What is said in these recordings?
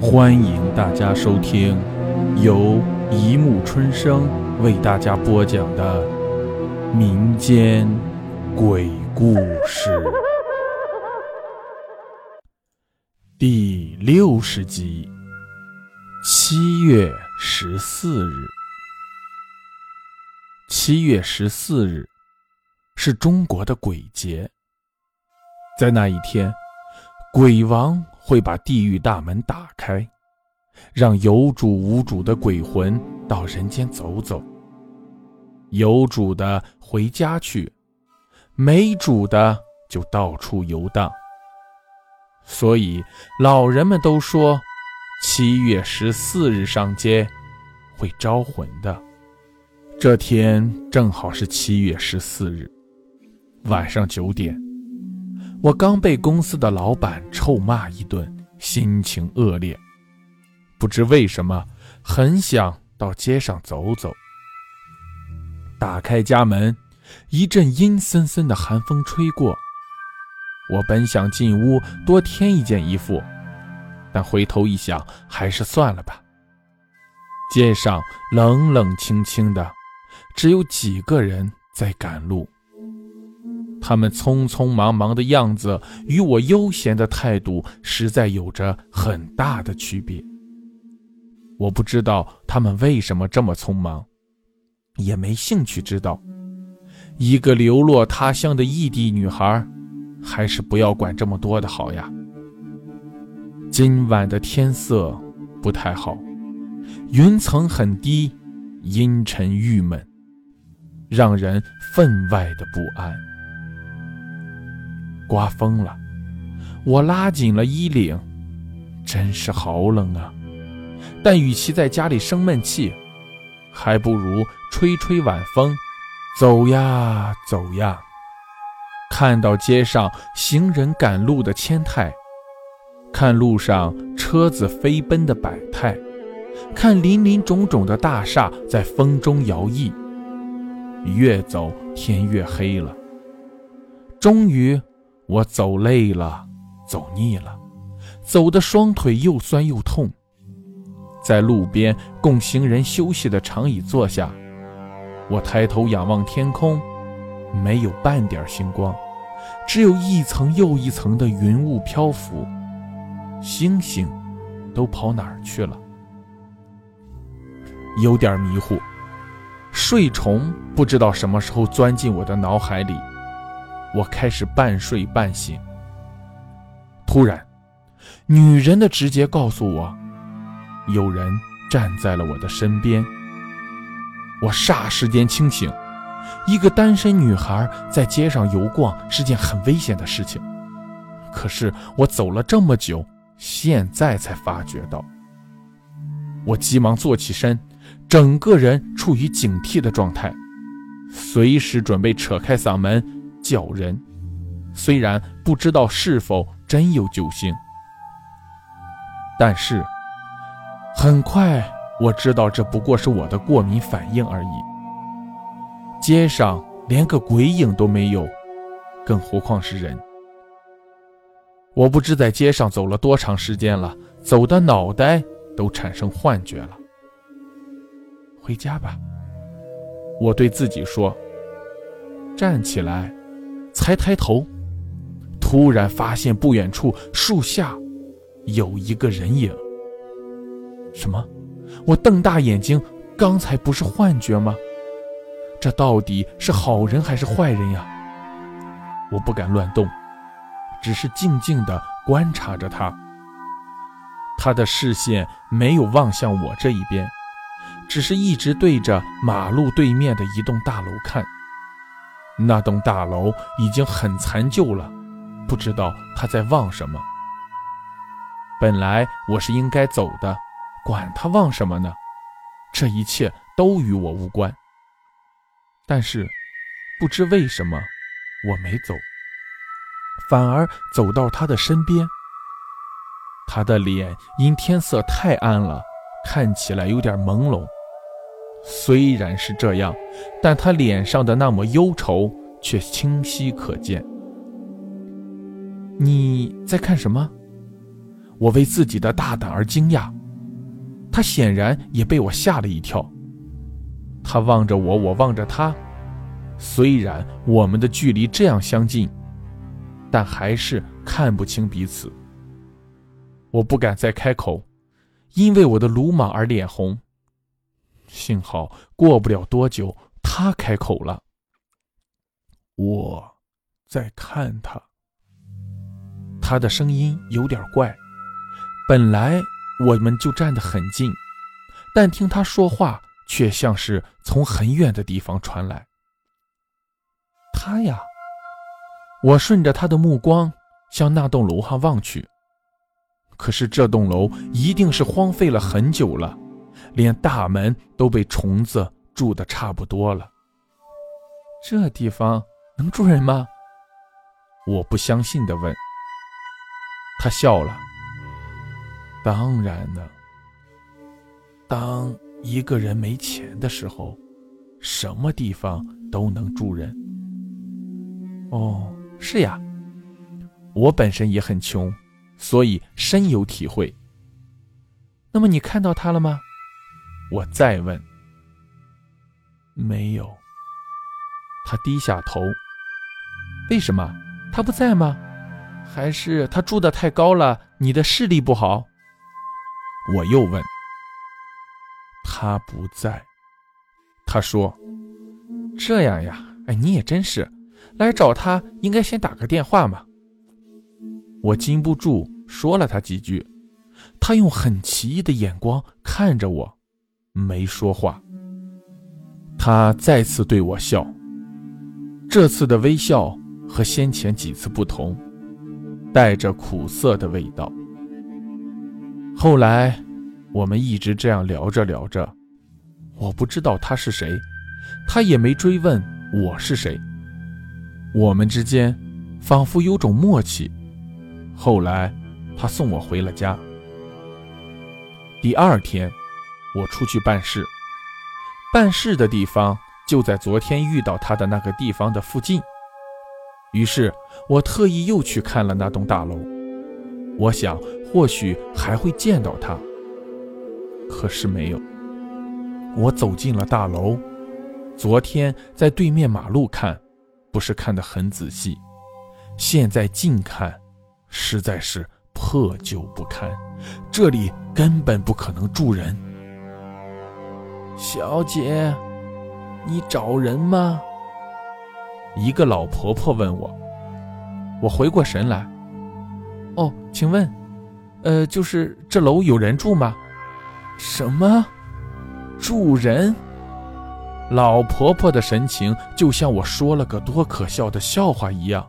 欢迎大家收听由一木春生为大家播讲的民间鬼故事第六十集。七月十四日，七月十四日是中国的鬼节。在那一天，鬼王会把地狱大门打开，让有主无主的鬼魂到人间走走。有主的回家去，没主的就到处游荡。所以老人们都说，七月十四日上街会招魂的。这天正好是七月十四日晚上九点。我刚被公司的老板臭骂一顿，心情恶劣，不知为什么很想到街上走走。打开家门，一阵阴森森的寒风吹过。我本想进屋多添一件衣服，但回头一想，还是算了吧。街上冷冷清清的，只有几个人在赶路。他们匆匆忙忙的样子与我悠闲的态度实在有着很大的区别。我不知道他们为什么这么匆忙，也没兴趣知道。一个流落他乡的异地女孩，还是不要管这么多的好呀。今晚的天色不太好，云层很低，阴沉郁闷，让人分外的不安。刮风了，我拉紧了衣领，真是好冷啊！但与其在家里生闷气，还不如吹吹晚风，走呀走呀，看到街上行人赶路的千态，看路上车子飞奔的百态，看林林种种的大厦在风中摇曳。越走天越黑了，终于。我走累了，走腻了，走的双腿又酸又痛，在路边供行人休息的长椅坐下，我抬头仰望天空，没有半点星光，只有一层又一层的云雾漂浮，星星都跑哪儿去了？有点迷糊，睡虫不知道什么时候钻进我的脑海里。我开始半睡半醒，突然，女人的直觉告诉我，有人站在了我的身边。我霎时间清醒，一个单身女孩在街上游逛是件很危险的事情。可是我走了这么久，现在才发觉到。我急忙坐起身，整个人处于警惕的状态，随时准备扯开嗓门。叫人，虽然不知道是否真有救星，但是很快我知道这不过是我的过敏反应而已。街上连个鬼影都没有，更何况是人。我不知在街上走了多长时间了，走的脑袋都产生幻觉了。回家吧，我对自己说。站起来。才抬头，突然发现不远处树下有一个人影。什么？我瞪大眼睛，刚才不是幻觉吗？这到底是好人还是坏人呀？我不敢乱动，只是静静地观察着他。他的视线没有望向我这一边，只是一直对着马路对面的一栋大楼看。那栋大楼已经很残旧了，不知道他在望什么。本来我是应该走的，管他望什么呢？这一切都与我无关。但是，不知为什么，我没走，反而走到他的身边。他的脸因天色太暗了，看起来有点朦胧。虽然是这样，但他脸上的那抹忧愁却清晰可见。你在看什么？我为自己的大胆而惊讶，他显然也被我吓了一跳。他望着我，我望着他，虽然我们的距离这样相近，但还是看不清彼此。我不敢再开口，因为我的鲁莽而脸红。幸好过不了多久，他开口了：“我在看他。”他的声音有点怪。本来我们就站得很近，但听他说话却像是从很远的地方传来。他呀，我顺着他的目光向那栋楼上望去。可是这栋楼一定是荒废了很久了，连大门都被虫子蛀得差不多了。这地方能住人吗？我不相信地问。他笑了。当然呢。当一个人没钱的时候，什么地方都能住人。哦，是呀，我本身也很穷，所以深有体会。那么你看到他了吗？我再问。没有。他低下头。为什么？他不在吗？还是他住的太高了？你的视力不好？我又问：“他不在。”他说：“这样呀，哎，你也真是，来找他应该先打个电话嘛。”我禁不住说了他几句，他用很奇异的眼光看着我，没说话。他再次对我笑，这次的微笑和先前几次不同，带着苦涩的味道。后来，我们一直这样聊着聊着，我不知道他是谁，他也没追问我是谁。我们之间仿佛有种默契。后来，他送我回了家。第二天，我出去办事，办事的地方就在昨天遇到他的那个地方的附近。于是我特意又去看了那栋大楼。我想，或许还会见到他，可是没有。我走进了大楼，昨天在对面马路看，不是看得很仔细，现在近看，实在是破旧不堪，这里根本不可能住人。小姐，你找人吗？一个老婆婆问我。我回过神来。哦，请问，呃，就是这楼有人住吗？什么？住人？老婆婆的神情就像我说了个多可笑的笑话一样。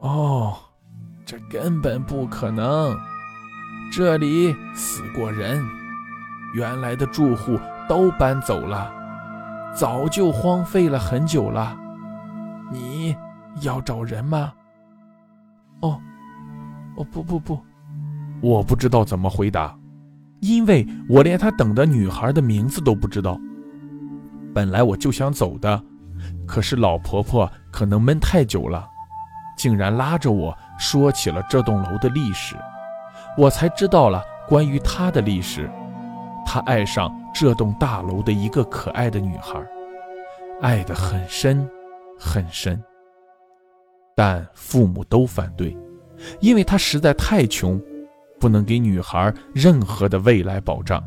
哦，这根本不可能，这里死过人，原来的住户都搬走了，早就荒废了很久了。你要找人吗？哦。哦不不不，我不知道怎么回答，因为我连他等的女孩的名字都不知道。本来我就想走的，可是老婆婆可能闷太久了，竟然拉着我说起了这栋楼的历史，我才知道了关于她的历史。他爱上这栋大楼的一个可爱的女孩，爱得很深很深，但父母都反对。因为他实在太穷，不能给女孩任何的未来保障。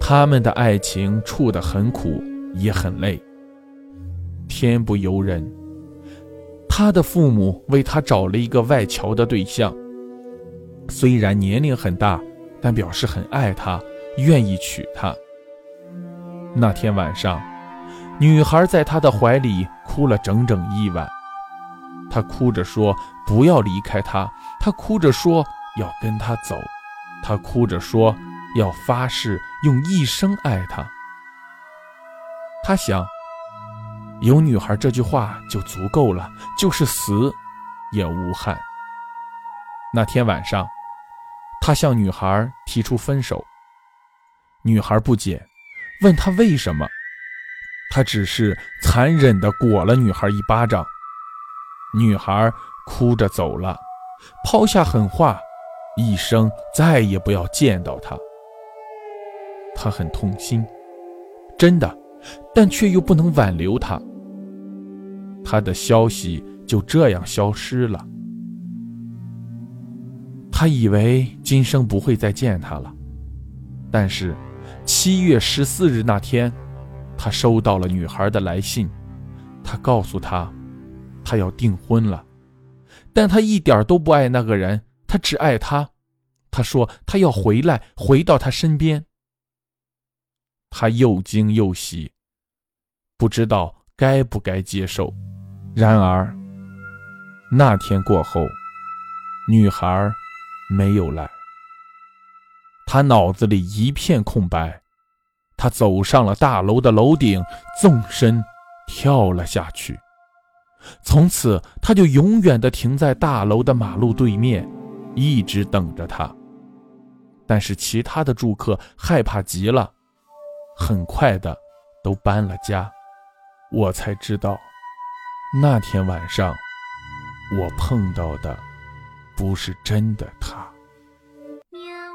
他们的爱情处得很苦，也很累。天不由人，他的父母为他找了一个外侨的对象，虽然年龄很大，但表示很爱他，愿意娶她。那天晚上，女孩在他的怀里哭了整整一晚。他哭着说：“不要离开他。”他哭着说：“要跟他走。”他哭着说：“要发誓用一生爱他。”他想，有女孩这句话就足够了，就是死也无憾。那天晚上，他向女孩提出分手。女孩不解，问他为什么。他只是残忍地裹了女孩一巴掌。女孩哭着走了，抛下狠话，一生再也不要见到他。他很痛心，真的，但却又不能挽留他。他的消息就这样消失了。他以为今生不会再见他了，但是七月十四日那天，他收到了女孩的来信，他告诉他，他要订婚了，但他一点都不爱那个人，他只爱他。他说他要回来，回到他身边。他又惊又喜，不知道该不该接受。然而，那天过后，女孩没有来。他脑子里一片空白，他走上了大楼的楼顶，纵身跳了下去。从此，他就永远的停在大楼的马路对面，一直等着他。但是其他的住客害怕极了，很快的都搬了家。我才知道。那天晚上，我碰到的不是真的他。